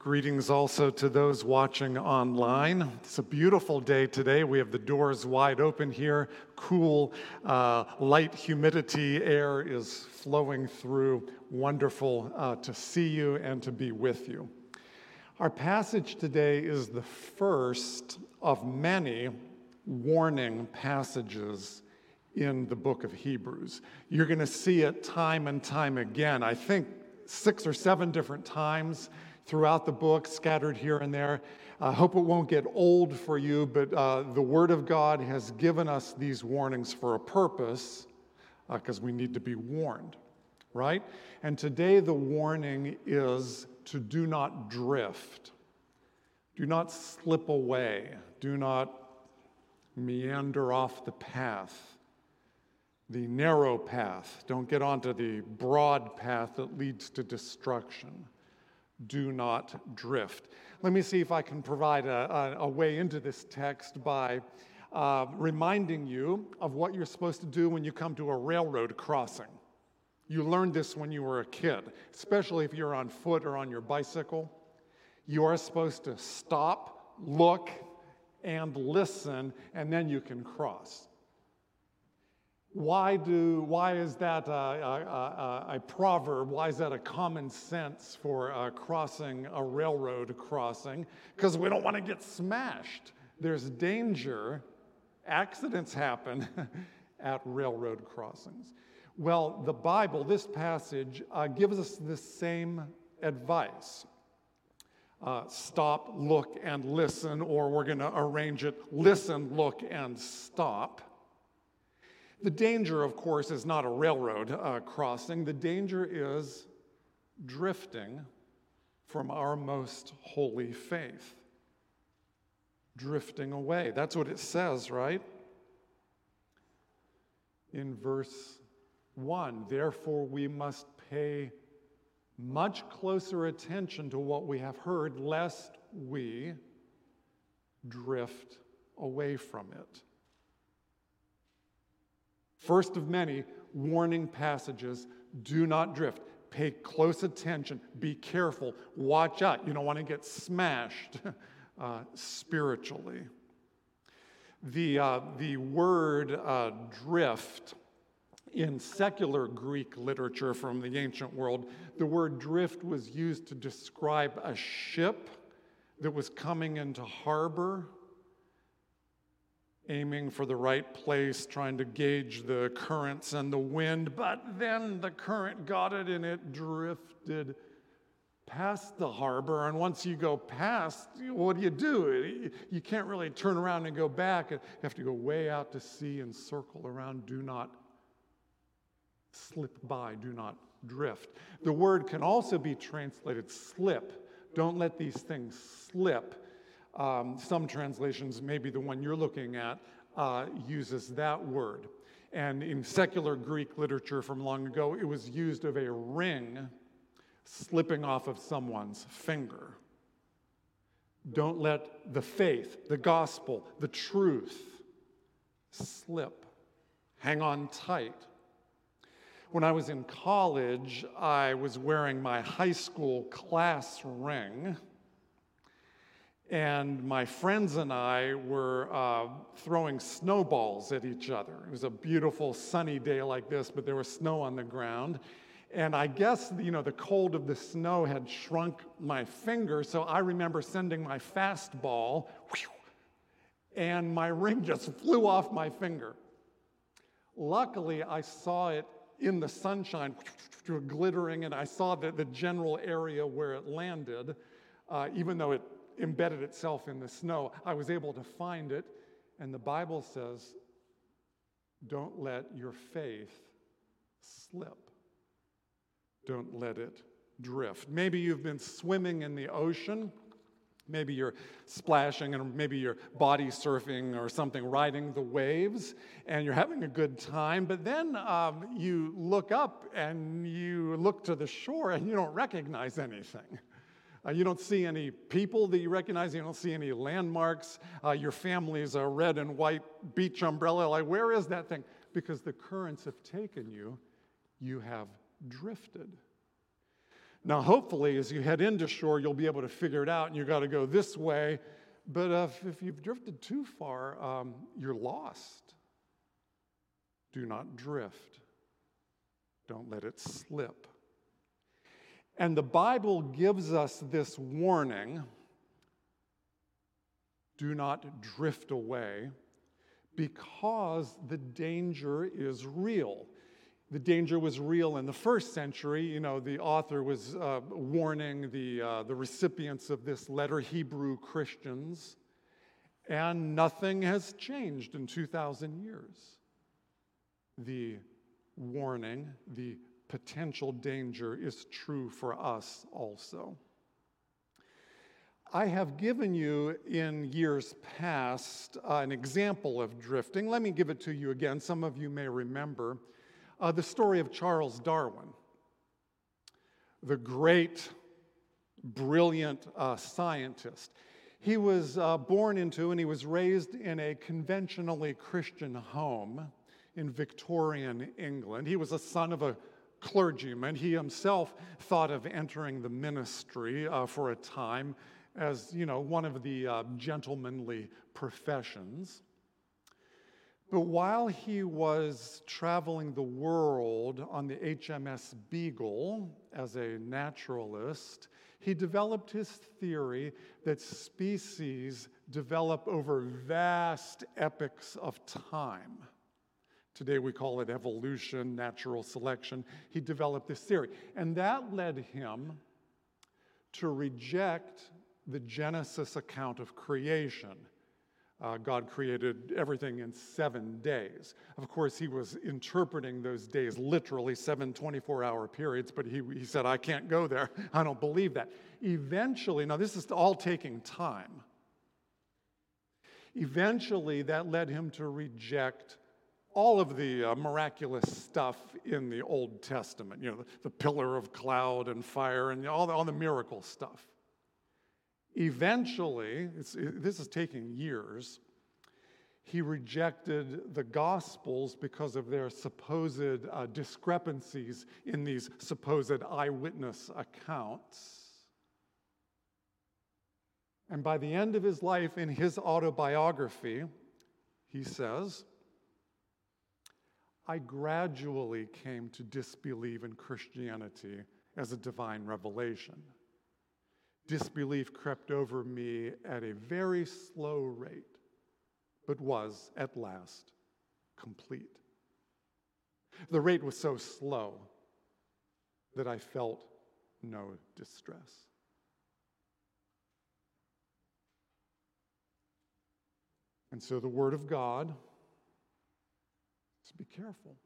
Greetings also to those watching online. It's a beautiful day today. We have the doors wide open here. Cool, uh, light humidity air is flowing through. Wonderful uh, to see you and to be with you. Our passage today is the first of many warning passages in the book of Hebrews. You're going to see it time and time again. I think six or seven different times throughout the book, scattered here and there. I hope it won't get old for you, but uh, the Word of God has given us these warnings for a purpose because uh, we need to be warned, right? And today the warning is to do not drift, do not slip away, do not meander off the path. The narrow path. Don't get onto the broad path that leads to destruction do not drift. Let me see if I can provide a, a, a way into this text by uh, reminding you of what you're supposed to do when you come to a railroad crossing. You learned this when you were a kid, especially if you're on foot or on your bicycle. You are supposed to stop, look, and listen, and then you can cross. Why, do, why is that a, a, a, a proverb? Why is that a common sense for crossing a railroad crossing? Because we don't want to get smashed. There's danger, accidents happen at railroad crossings. Well, the Bible, this passage, uh, gives us the same advice. Uh, stop, look, and listen, or we're going to arrange it listen, look, and stop. The danger, of course, is not a railroad uh, crossing. The danger is drifting from our most holy faith. Drifting away. That's what it says, right? In verse 1 Therefore, we must pay much closer attention to what we have heard, lest we drift away from it. First of many warning passages do not drift. Pay close attention. Be careful. Watch out. You don't want to get smashed uh, spiritually. The, uh, the word uh, drift in secular Greek literature from the ancient world, the word drift was used to describe a ship that was coming into harbor aiming for the right place, trying to gauge the currents and the wind, but then the current got it and it drifted past the harbor. And once you go past, what do you do? You can't really turn around and go back. You have to go way out to sea and circle around. Do not slip by, do not drift. The word can also be translated slip. Don't let these things slip. Um, some translations, maybe the one you're looking at, uh, uses that word. And in secular Greek literature from long ago, it was used of a ring slipping off of someone's finger. Don't let the faith, the gospel, the truth slip. Hang on tight. When I was in college, I was wearing my high school class ring and my friends and I were uh, throwing snowballs at each other. It was a beautiful sunny day like this, but there was snow on the ground. And I guess, you know, the cold of the snow had shrunk my finger, so I remember sending my fastball, whew, and my ring just flew off my finger. Luckily, I saw it in the sunshine, glittering, and I saw the, the general area where it landed, uh, even though it embedded itself in the snow. I was able to find it, and the Bible says, don't let your faith slip. Don't let it drift. Maybe you've been swimming in the ocean. Maybe you're splashing and maybe you're body surfing or something, riding the waves, and you're having a good time. But then um, you look up and you look to the shore and you don't recognize anything. Uh, you don't see any people that you recognize. You don't see any landmarks. Uh, your family's a red and white beach umbrella. Like, where is that thing? Because the currents have taken you. You have drifted. Now, hopefully, as you head into shore, you'll be able to figure it out and you've got to go this way. But uh, if you've drifted too far, um, you're lost. Do not drift, don't let it slip. And the Bible gives us this warning do not drift away because the danger is real. The danger was real in the first century. You know, the author was uh, warning the, uh, the recipients of this letter, Hebrew Christians, and nothing has changed in 2,000 years. The warning, the potential danger is true for us also. I have given you in years past uh, an example of drifting. Let me give it to you again. Some of you may remember uh, the story of Charles Darwin, the great, brilliant uh, scientist. He was uh, born into and he was raised in a conventionally Christian home in Victorian England. He was a son of a clergyman. He himself thought of entering the ministry uh, for a time as you know one of the uh, gentlemanly professions. But while he was traveling the world on the HMS Beagle as a naturalist, he developed his theory that species develop over vast epochs of time. Today we call it evolution, natural selection. He developed this theory. And that led him to reject the Genesis account of creation. Uh, God created everything in seven days. Of course, he was interpreting those days literally, seven 24 hour periods, but he, he said, I can't go there. I don't believe that. Eventually, now this is all taking time. Eventually, that led him to reject all of the uh, miraculous stuff in the Old Testament, you know, the, the pillar of cloud and fire and all the, all the miracle stuff. Eventually, this is taking years, he rejected the Gospels because of their supposed uh, discrepancies in these supposed eyewitness accounts. And by the end of his life, in his autobiography, he says, I gradually came to disbelieve in Christianity as a divine revelation disbelief crept over me at a very slow rate, but was at last complete. The rate was so slow that I felt no distress. And so the Word of God is be careful.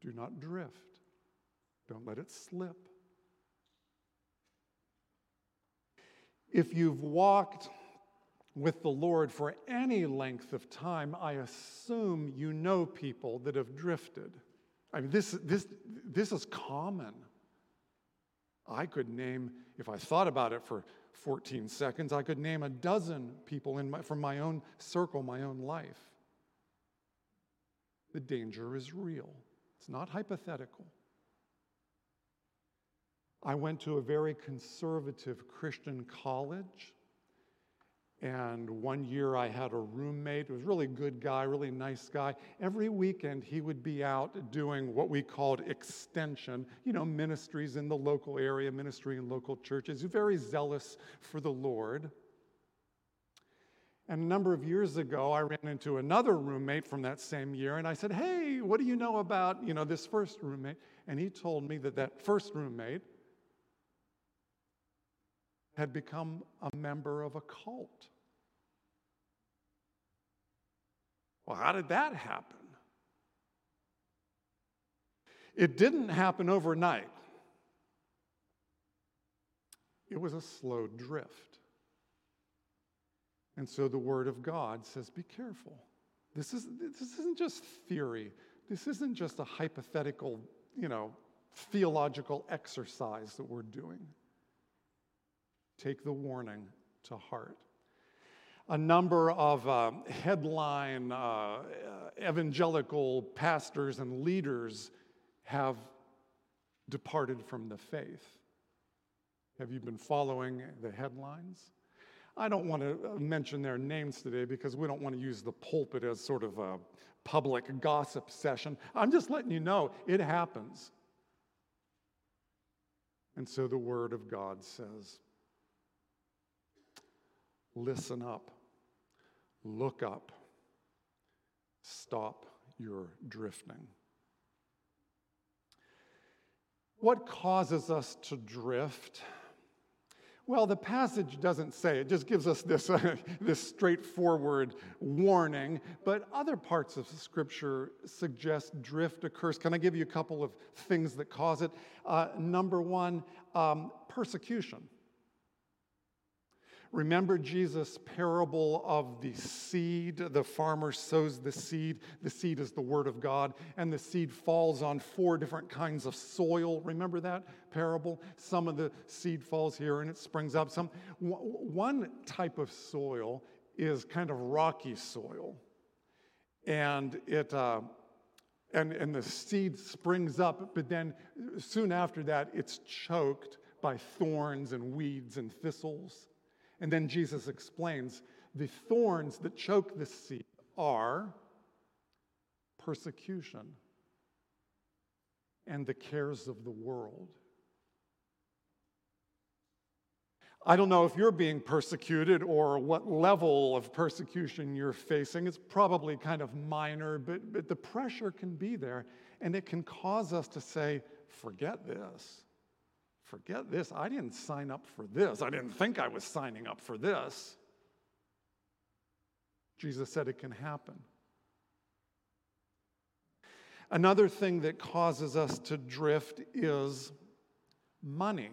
Do not drift. Don't let it slip. If you've walked with the Lord for any length of time, I assume you know people that have drifted. I mean, this, this, this is common. I could name, if I thought about it for 14 seconds, I could name a dozen people in my, from my own circle, my own life. The danger is real, it's not hypothetical. I went to a very conservative Christian college. And one year I had a roommate, who was really good guy, really nice guy. Every weekend he would be out doing what we called extension, you know, ministries in the local area, ministry in local churches. Very zealous for the Lord. And a number of years ago, I ran into another roommate from that same year, and I said, "Hey, what do you know about you know this first roommate?" And he told me that that first roommate had become a member of a cult. Well, how did that happen? It didn't happen overnight. It was a slow drift. And so the Word of God says, be careful. This, is, this isn't just theory. This isn't just a hypothetical, you know, theological exercise that we're doing. Take the warning to heart. A number of uh, headline uh, evangelical pastors and leaders have departed from the faith. Have you been following the headlines? I don't want to uh, mention their names today because we don't want to use the pulpit as sort of a public gossip session. I'm just letting you know it happens. And so the Word of God says listen up, look up, stop your drifting. What causes us to drift? Well, the passage doesn't say, it just gives us this, uh, this straightforward warning, but other parts of Scripture suggest drift occurs. Can I give you a couple of things that cause it? Uh, number one, um, persecution. Remember Jesus' parable of the seed. The farmer sows the seed. The seed is the word of God, and the seed falls on four different kinds of soil. Remember that parable? Some of the seed falls here and it springs up. Some one type of soil is kind of rocky soil, and it. Uh, and, and the seed springs up, but then soon after that, it's choked by thorns and weeds and thistles. And then Jesus explains the thorns that choke the seed are persecution and the cares of the world. I don't know if you're being persecuted or what level of persecution you're facing. It's probably kind of minor, but, but the pressure can be there, and it can cause us to say, forget this. Forget this. I didn't sign up for this. I didn't think I was signing up for this. Jesus said it can happen. Another thing that causes us to drift is money.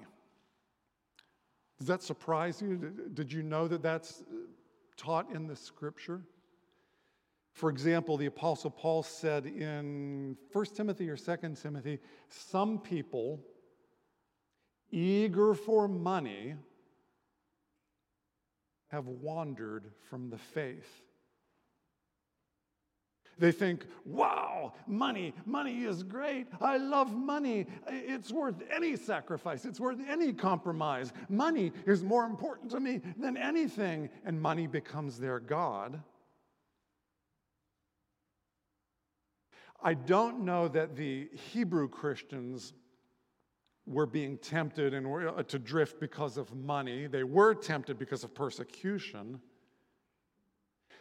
Does that surprise you? Did you know that that's taught in the scripture? For example, the Apostle Paul said in 1 Timothy or 2 Timothy, some people eager for money, have wandered from the faith. They think, wow, money, money is great. I love money. It's worth any sacrifice, it's worth any compromise. Money is more important to me than anything. And money becomes their God. I don't know that the Hebrew Christians were being tempted and were uh, to drift because of money. They were tempted because of persecution.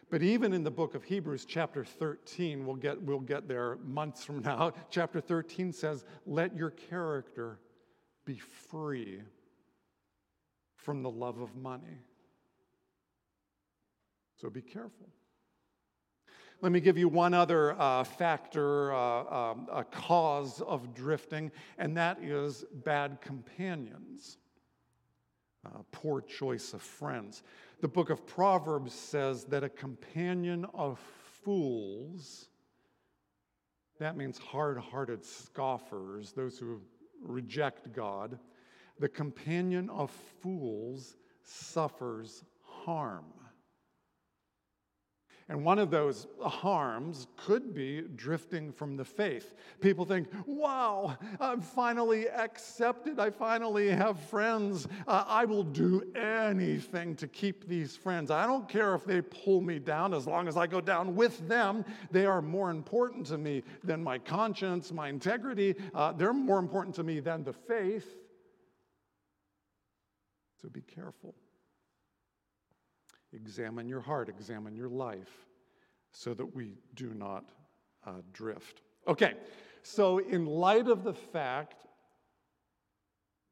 But even in the book of Hebrews, chapter 13, we'll get, we'll get there months from now. Chapter 13 says, Let your character be free from the love of money. So be careful. Let me give you one other uh, factor, uh, um, a cause of drifting, and that is bad companions. Uh, poor choice of friends. The book of Proverbs says that a companion of fools, that means hard hearted scoffers, those who reject God, the companion of fools suffers harm. And one of those harms could be drifting from the faith. People think, wow, I'm finally accepted. I finally have friends. Uh, I will do anything to keep these friends. I don't care if they pull me down as long as I go down with them. They are more important to me than my conscience, my integrity. Uh, they're more important to me than the faith. So be careful. Examine your heart, examine your life, so that we do not uh, drift. Okay, so in light of the fact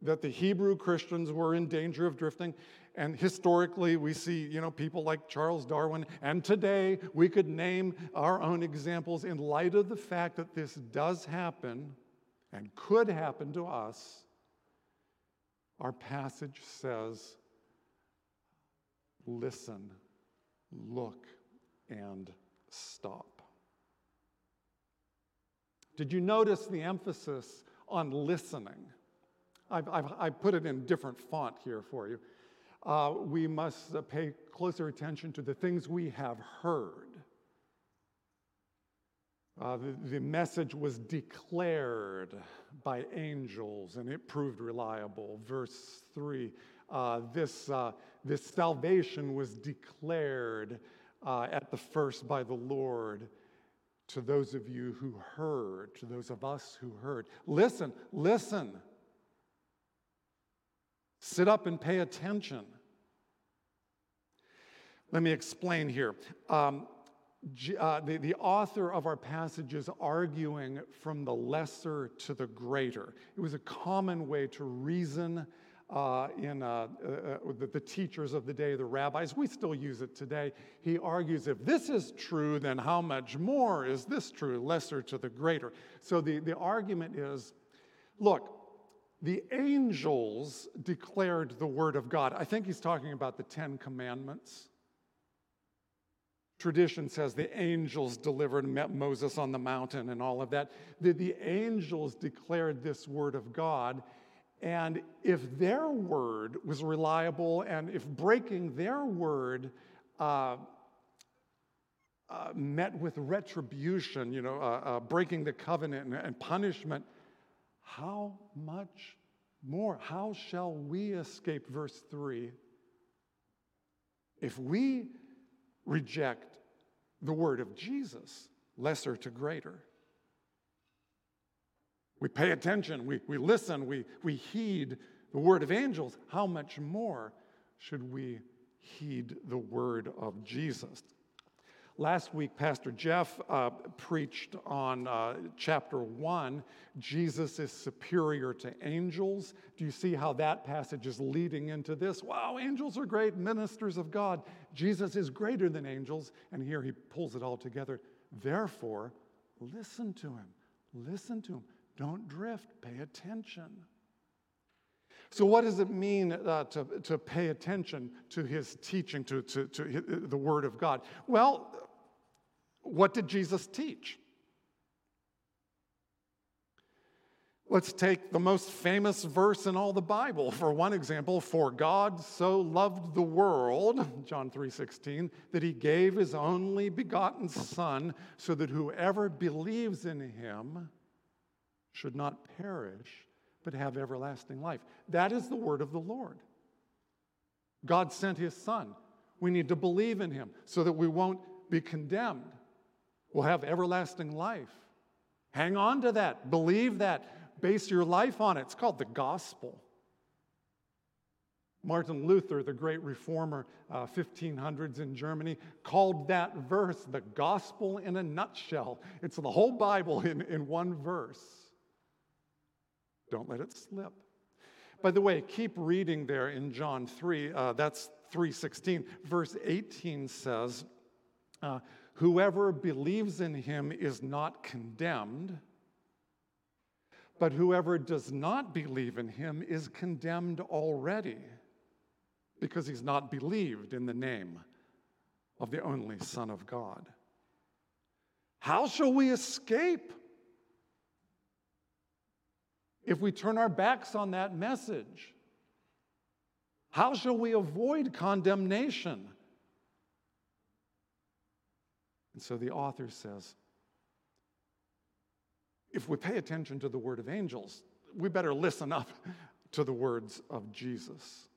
that the Hebrew Christians were in danger of drifting. And historically, we see, you know, people like Charles Darwin. And today, we could name our own examples in light of the fact that this does happen and could happen to us. Our passage says listen, look, and stop. Did you notice the emphasis on listening? I've, I've, i put it in different font here for you. Uh, we must uh, pay closer attention to the things we have heard. Uh, the, the message was declared by angels and it proved reliable. Verse 3 uh, this, uh, this salvation was declared uh, at the first by the Lord to those of you who heard, to those of us who heard. Listen, listen. Sit up and pay attention. Let me explain here. Um, uh, the, the author of our passage is arguing from the lesser to the greater. It was a common way to reason uh, in uh, uh, the, the, teachers of the day, the rabbis. We still use it today. He argues if this is true, then how much more is this true? Lesser to the greater. So the, the argument is look, the angels declared the word of God. I think he's talking about the Ten Commandments. Tradition says the angels delivered Moses on the mountain and all of that. The, the angels declared this word of God. And if their word was reliable and if breaking their word uh, uh, met with retribution, you know, uh, uh breaking the covenant and, and punishment, how much more? How shall we escape? Verse 3 if we reject the word of Jesus, lesser to greater. We pay attention, we, we listen, we, we heed the word of angels. How much more should we heed the word of Jesus? Last week, Pastor Jeff uh, preached on uh, chapter one Jesus is superior to angels. Do you see how that passage is leading into this? Wow, angels are great ministers of God. Jesus is greater than angels. And here he pulls it all together. Therefore, listen to him. Listen to him. Don't drift. Pay attention. So, what does it mean uh, to, to pay attention to his teaching, to, to, to the Word of God? Well, what did Jesus teach? Let's take the most famous verse in all the Bible. For one example, for God so loved the world, John 3:16, that he gave his only begotten son so that whoever believes in him should not perish but have everlasting life. That is the word of the Lord. God sent his son. We need to believe in him so that we won't be condemned. We'll have everlasting life. Hang on to that. Believe that. Base your life on it. It's called the gospel. Martin Luther, the great reformer, uh, 1500s in Germany, called that verse the gospel in a nutshell. It's the whole Bible in, in one verse. Don't let it slip. By the way, keep reading there in John 3. Uh, that's 3:16. Verse 18 says, uh, "Whoever believes in him is not condemned, but whoever does not believe in him is condemned already, because he's not believed in the name of the only Son of God." How shall we escape? If we turn our backs on that message? How shall we avoid condemnation? And so the author says if we pay attention to the word of angels, we better listen up to the words of Jesus.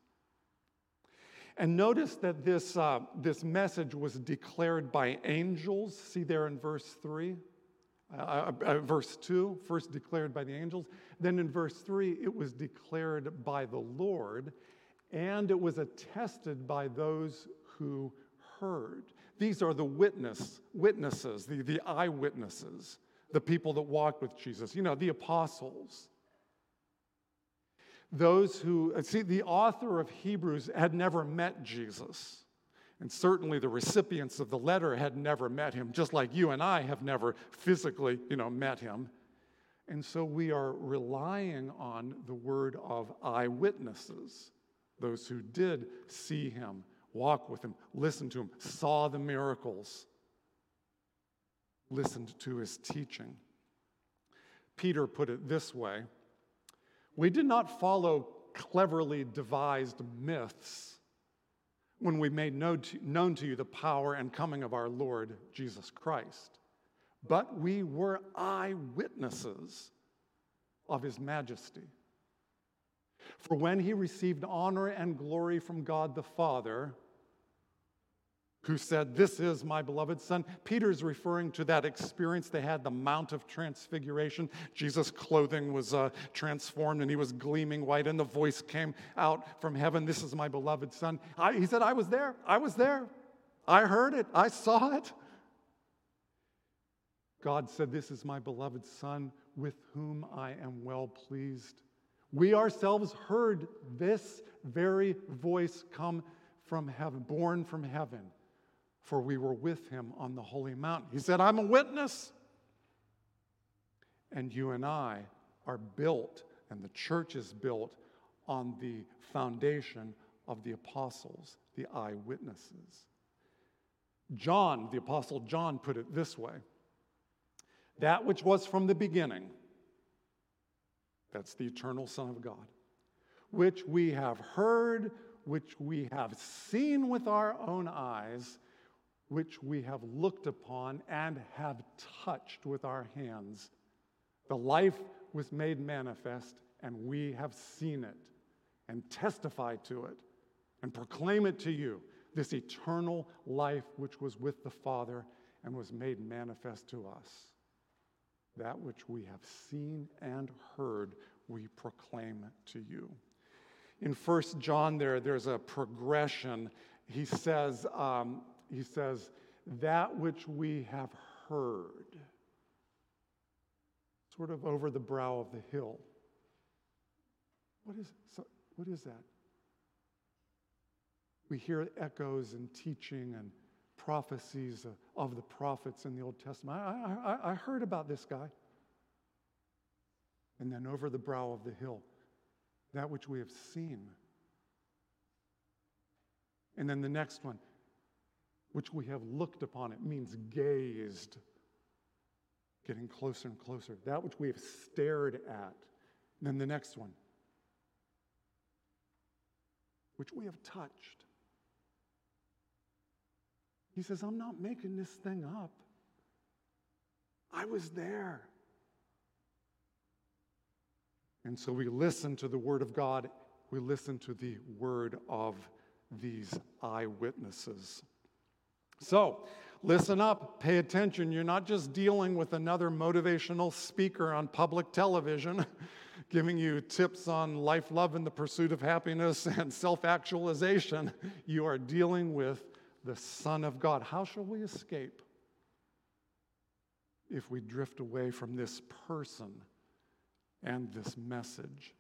And notice that this, uh, this message was declared by angels. See there in verse 3? Uh, uh, uh, verse 2, first declared by the angels. Then in verse 3, it was declared by the Lord, and it was attested by those who heard. These are the witness, witnesses, the, the eyewitnesses, the people that walked with Jesus, you know, the apostles. Those who, uh, see, the author of Hebrews had never met Jesus. And certainly the recipients of the letter had never met him, just like you and I have never physically, you know, met him. And so we are relying on the word of eyewitnesses, those who did see him, walk with him, listen to him, saw the miracles, listened to his teaching. Peter put it this way We did not follow cleverly devised myths when we made known to you the power and coming of our Lord Jesus Christ. but we were eyewitnesses of his majesty. For when he received honor and glory from God the Father, who said, This is my beloved Son. Peter's referring to that experience they had, the Mount of Transfiguration. Jesus' clothing was uh, transformed and he was gleaming white, and the voice came out from heaven, This is my beloved Son. I, he said, I was there. I was there. I heard it. I saw it. God said, This is my beloved Son with whom I am well pleased. We ourselves heard this very voice come from heaven, borne from heaven, for we were with him on the holy mountain. He said, I'm a witness. And you and I are built, and the church is built on the foundation of the apostles, the eyewitnesses. John, the apostle John, put it this way that which was from the beginning, that's the eternal Son of God, which we have heard, which we have seen with our own eyes, which we have looked upon and have touched with our hands. The life was made manifest, and we have seen it and testified to it and proclaim it to you this eternal life which was with the Father and was made manifest to us. That which we have seen and heard, we proclaim to you. In First John, there, there's a progression. He says, um, he says, that which we have heard, sort of over the brow of the hill. What is, so, what is that? We hear echoes and teaching and prophecies of the prophets in the Old Testament. I, I, I heard about this guy. And then over the brow of the hill, that which we have seen. And then the next one, which we have looked upon, it means gazed, getting closer and closer. That which we have stared at. And then the next one, which we have touched. He says, I'm not making this thing up. I was there. And so we listen to the Word of God, we listen to the Word of these eyewitnesses. So, listen up, pay attention. You're not just dealing with another motivational speaker on public television giving you tips on life, love, and the pursuit of happiness and self actualization. You are dealing with the Son of God. How shall we escape if we drift away from this person and this message?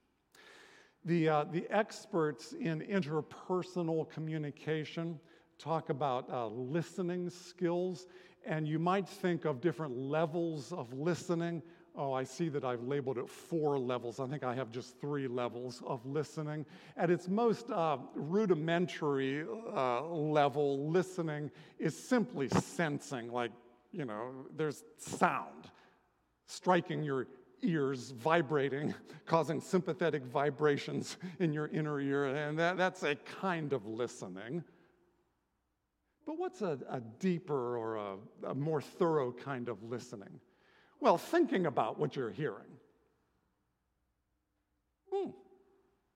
The, uh, the experts in interpersonal communication talk about uh, listening skills, and you might think of different levels of listening. Oh, I see that I've labeled it four levels. I think I have just three levels of listening. At its most uh, rudimentary uh, level, listening is simply sensing, like, you know, there's sound striking your ears, vibrating, causing sympathetic vibrations in your inner ear, and that, that's a kind of listening. But what's a, a deeper or a, a more thorough kind of listening? Well, thinking about what you're hearing. Hmm,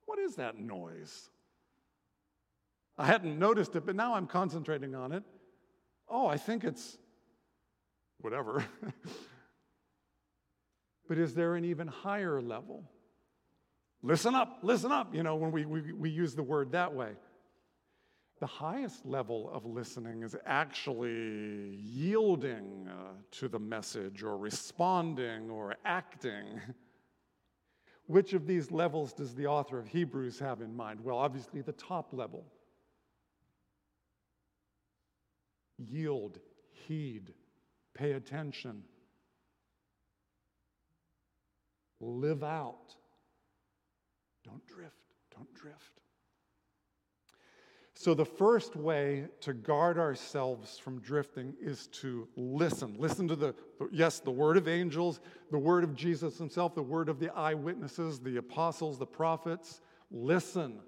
what is that noise? I hadn't noticed it, but now I'm concentrating on it. Oh, I think it's whatever. but is there an even higher level? Listen up, listen up, you know, when we, we, we use the word that way. The highest level of listening is actually yielding uh, to the message or responding or acting. Which of these levels does the author of Hebrews have in mind? Well, obviously, the top level. Yield, heed, pay attention, live out. Don't drift, don't drift. So, the first way to guard ourselves from drifting is to listen. Listen to the, yes, the word of angels, the word of Jesus himself, the word of the eyewitnesses, the apostles, the prophets. Listen.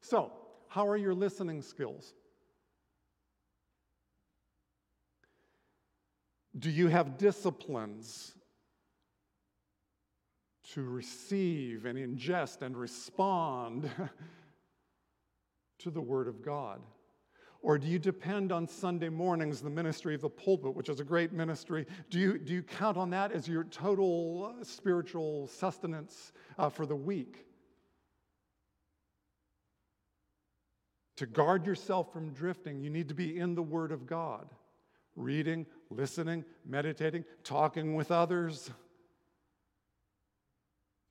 So, how are your listening skills? Do you have disciplines to receive and ingest and respond to the Word of God? Or do you depend on Sunday mornings, the ministry of the pulpit, which is a great ministry? Do you, do you count on that as your total uh, spiritual sustenance uh, for the week? To guard yourself from drifting, you need to be in the Word of God, reading, listening, meditating, talking with others.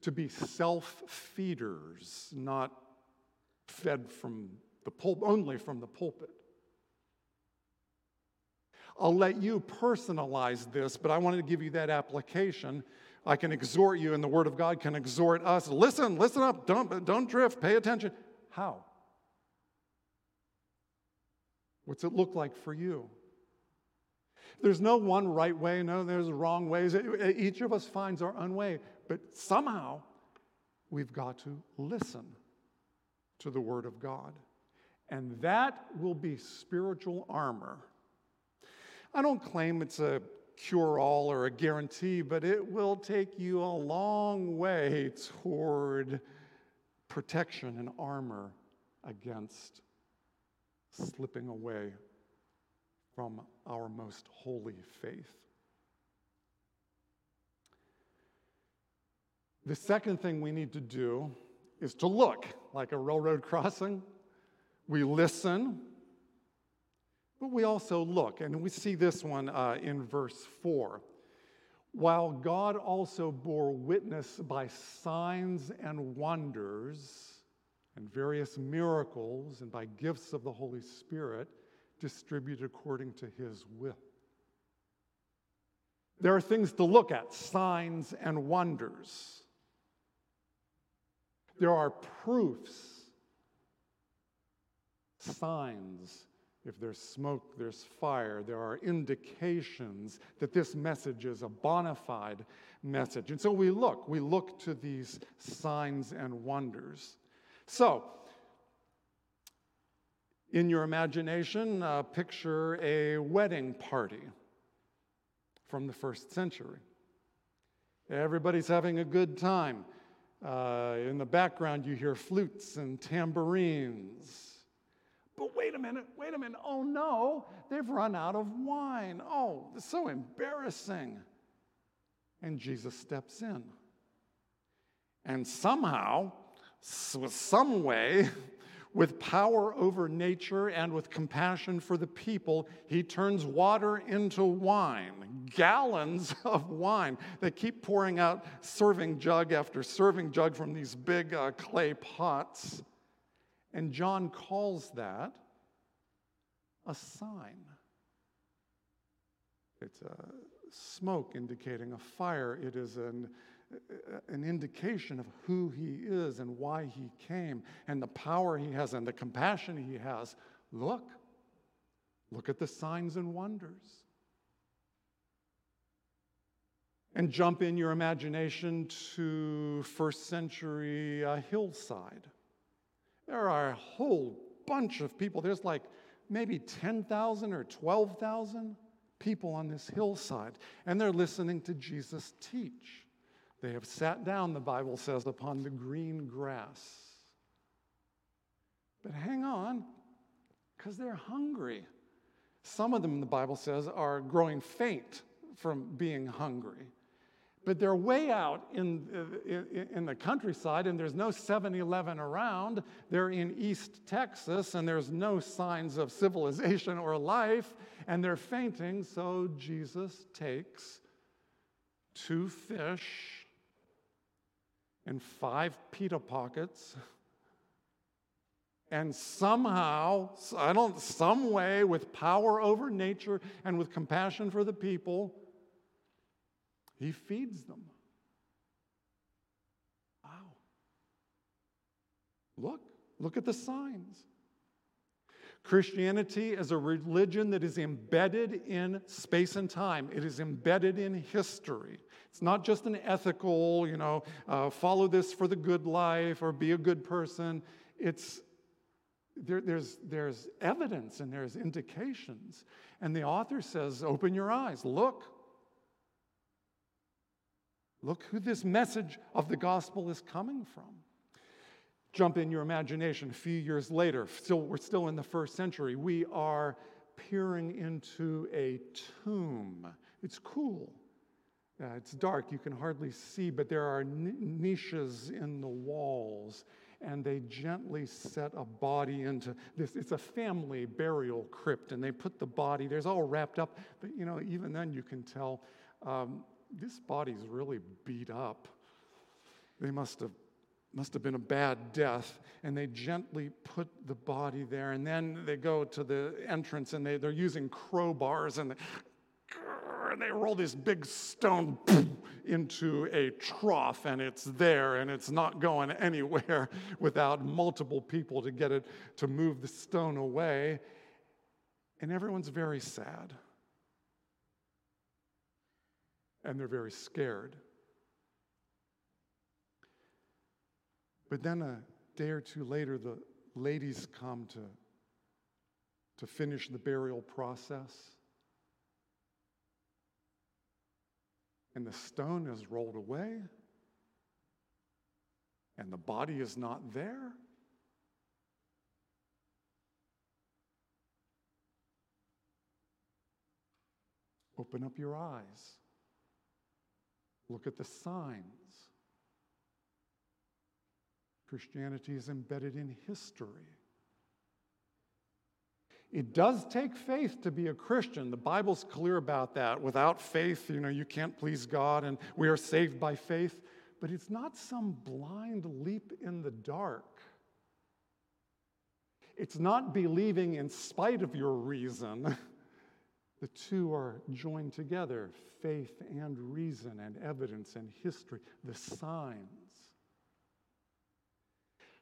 To be self feeders, not fed from the pulpit, only from the pulpit. I'll let you personalize this, but I wanted to give you that application. I can exhort you, and the Word of God can exhort us. Listen, listen up, don't, don't drift, pay attention. How? What's it look like for you? There's no one right way, no, there's wrong ways. Each of us finds our own way, but somehow we've got to listen to the Word of God. And that will be spiritual armor I don't claim it's a cure all or a guarantee, but it will take you a long way toward protection and armor against slipping away from our most holy faith. The second thing we need to do is to look like a railroad crossing. We listen, but we also look, and we see this one uh, in verse 4. While God also bore witness by signs and wonders and various miracles and by gifts of the Holy Spirit distributed according to his will. There are things to look at, signs and wonders. There are proofs, signs if there's smoke, there's fire. There are indications that this message is a bona fide message. And so we look, we look to these signs and wonders. So, in your imagination, uh, picture a wedding party from the first century. Everybody's having a good time. Uh, in the background, you hear flutes and tambourines. But wait a minute, wait a minute. Oh no, they've run out of wine. Oh, it's so embarrassing. And Jesus steps in. And somehow, with some way, with power over nature and with compassion for the people, he turns water into wine, gallons of wine. They keep pouring out serving jug after serving jug from these big uh, clay pots. And John calls that a sign. It's a smoke indicating a fire. It is an, an indication of who he is and why he came and the power he has and the compassion he has. Look, look at the signs and wonders. And jump in your imagination to first century uh, hillside there are a whole bunch of people. There's like maybe 10,000 or 12,000 people on this hillside, and they're listening to Jesus teach. They have sat down, the Bible says, upon the green grass. But hang on, because they're hungry. Some of them, the Bible says, are growing faint from being hungry. But they're way out in, uh, in, in, the countryside, and there's no 7 Eleven around. They're in East Texas, and there's no signs of civilization or life, and they're fainting. So Jesus takes two fish and five pita pockets. And somehow, I don't, some way, with power over nature and with compassion for the people, he feeds them. Wow. Look, look at the signs. Christianity is a religion that is embedded in space and time. It is embedded in history. It's not just an ethical, you know, uh, follow this for the good life or be a good person. It's there, there's, there's evidence and there's indications. And the author says, Open your eyes, look. Look who this message of the gospel is coming from. Jump in your imagination a few years later, still, we're still in the first century. We are peering into a tomb. It's cool. Uh, it's dark, you can hardly see, but there are n- niches in the walls, and they gently set a body into this. It's a family burial crypt, and they put the body, there's all wrapped up, but you know, even then you can tell um, this body's really beat up. They must have must have been a bad death and they gently put the body there and then they go to the entrance and they, they're using crowbars and they, and they roll this big stone into a trough and it's there and it's not going anywhere without multiple people to get it to move the stone away and everyone's very sad and they're very scared. But then a day or two later, the ladies come to, to finish the burial process. And the stone is rolled away, and the body is not there. Open up your eyes. Look at the signs. Christianity is embedded in history. It does take faith to be a Christian. The Bible's clear about that. Without faith, you know, you can't please God, and we are saved by faith. But it's not some blind leap in the dark. It's not believing in spite of your reason. The two are joined together faith and reason and evidence and history, the signs.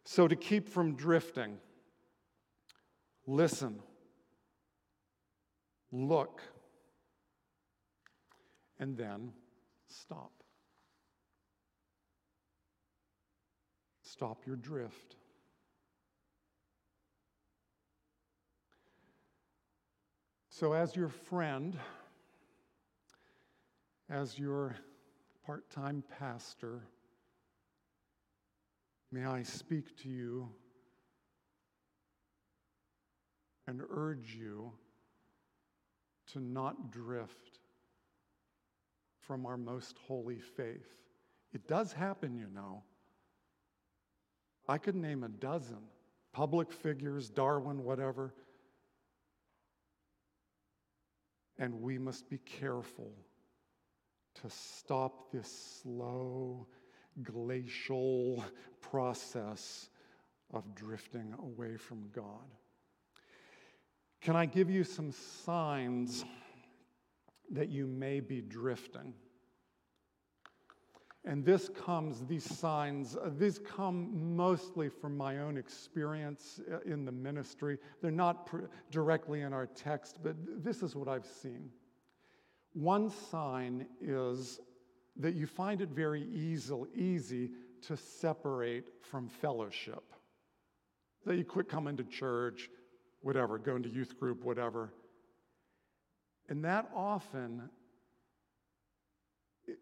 So, to keep from drifting, listen, look, and then stop. Stop your drift. So, as your friend, as your part time pastor, may I speak to you and urge you to not drift from our most holy faith. It does happen, you know. I could name a dozen public figures, Darwin, whatever And we must be careful to stop this slow, glacial process of drifting away from God. Can I give you some signs that you may be drifting? And this comes, these signs, uh, these come mostly from my own experience uh, in the ministry. They're not pr- directly in our text, but this is what I've seen. One sign is that you find it very easy, easy to separate from fellowship. That you quit coming to church, whatever, going to youth group, whatever. And that often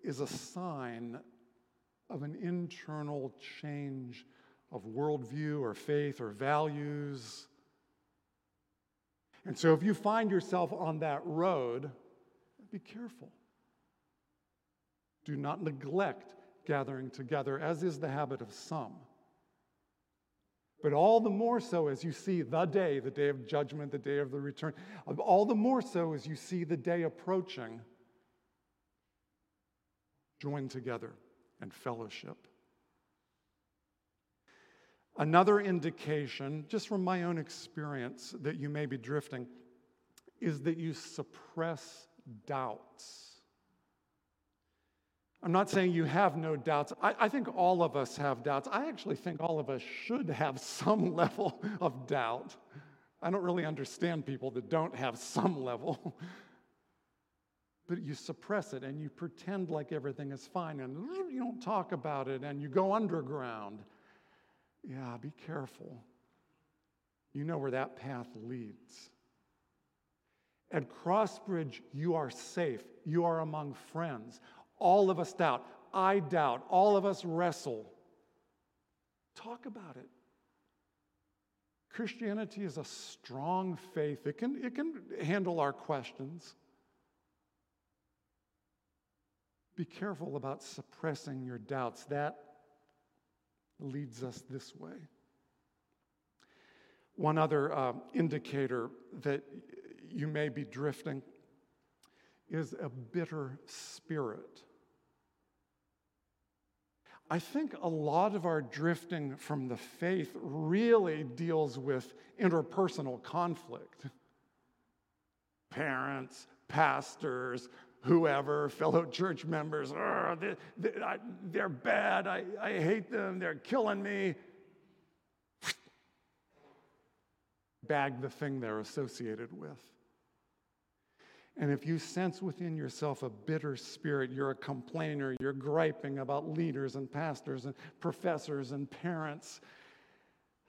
is a sign of an internal change of worldview or faith or values. And so, if you find yourself on that road, be careful. Do not neglect gathering together, as is the habit of some. But all the more so as you see the day, the day of judgment, the day of the return, all the more so as you see the day approaching join together and fellowship. Another indication, just from my own experience, that you may be drifting is that you suppress doubts. I'm not saying you have no doubts. I, I, think all of us have doubts. I actually think all of us should have some level of doubt. I don't really understand people that don't have some level but you suppress it and you pretend like everything is fine and you don't talk about it and you go underground. Yeah, be careful. You know where that path leads. At Crossbridge, you are safe. You are among friends. All of us doubt. I doubt. All of us wrestle. Talk about it. Christianity is a strong faith, it can, it can handle our questions. Be careful about suppressing your doubts. That leads us this way. One other uh, indicator that you may be drifting is a bitter spirit. I think a lot of our drifting from the faith really deals with interpersonal conflict. Parents, pastors, whoever, fellow church members, they, are bad, I, I hate them, they're killing me. Bag the thing they're associated with. And if you sense within yourself a bitter spirit, you're a complainer, you're griping about leaders and pastors and professors and parents,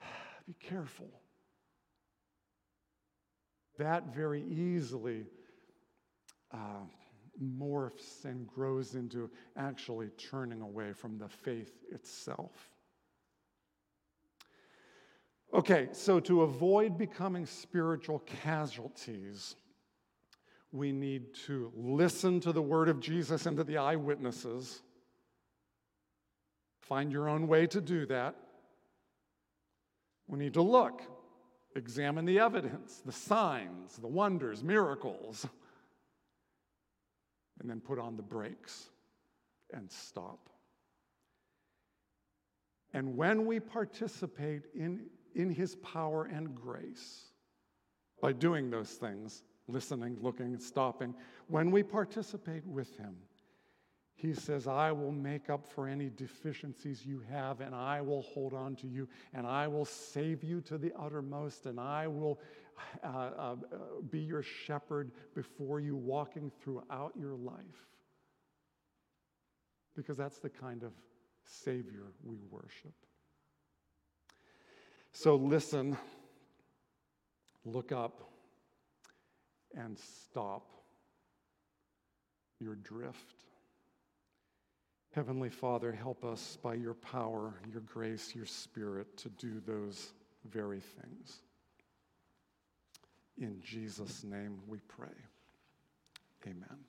be careful. That very easily uh, morphs and grows into actually turning away from the faith itself. Okay, so to avoid becoming spiritual casualties, we need to listen to the word of Jesus and to the eyewitnesses. Find your own way to do that. We need to look, examine the evidence, the signs, the wonders, miracles, and then put on the brakes and stop. And when we participate in, in his power and grace by doing those things, listening, looking, stopping. When we participate with Him, He says, I will make up for any deficiencies you have, and I will hold on to you, and I will save you to the uttermost, and I will uh, uh, be your shepherd before you, walking throughout your life. Because that's the kind of Savior we worship. So listen, look up and stop your drift. Heavenly Father, help us by your power, your grace, your spirit to do those very things. In Jesus' name we pray. Amen.